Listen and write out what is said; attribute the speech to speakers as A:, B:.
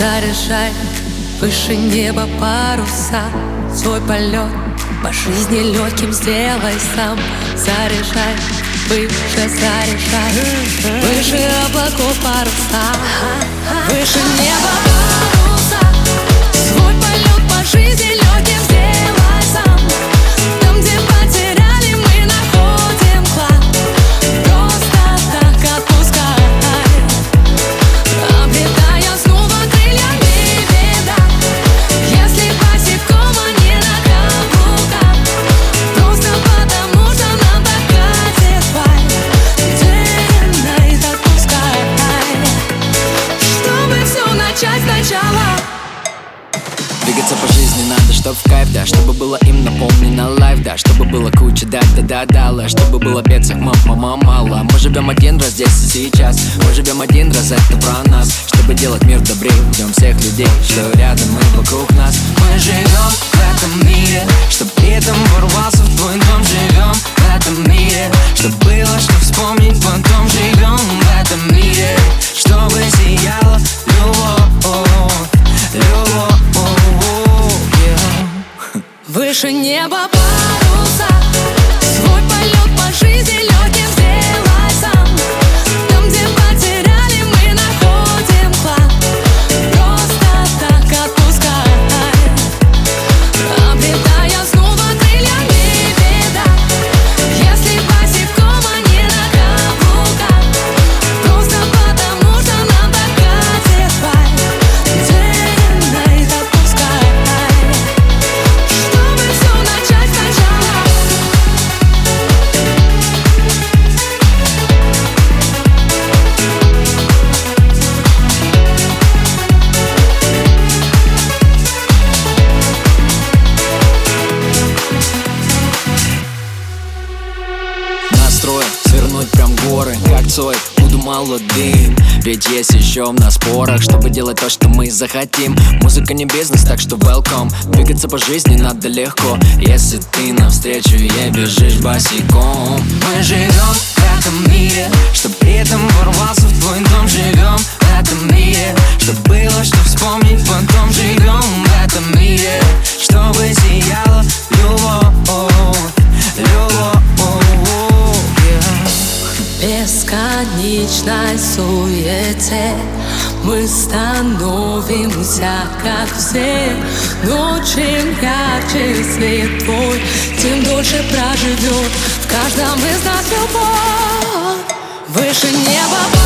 A: Заряжай выше неба паруса Свой полет по жизни легким сделай сам. Заряжай выше, заряжай Выше облаков паруса Выше неба. паруса
B: чтоб в кайф, да Чтобы было им наполнено лайф, да Чтобы было куча да да да да Чтобы было пецах мам мама мало Мы живем один раз здесь и сейчас. Мы живем один раз, это про нас. Чтобы делать мир добрее Ждем всех людей, что рядом и вокруг нас. Мы живем в этом мире Чтоб летом ворвался в твой дом. Живем в этом мире Чтоб было что вспомнить свернуть прям горы, как Цой Буду молодым, ведь есть еще на спорах Чтобы делать то, что мы захотим. Музыка не бизнес, так что welcome. Двигаться по жизни надо легко. Если ты навстречу ей бежишь босиком. Мы живем в этом мире Чтоб летом ворвался в твой дом. Живем в этом мире Чтоб было что вспомнить Потом
A: суете Мы становимся как все. Но чем ярче свет твой Тем дольше проживет в каждом из нас любовь. Выше неба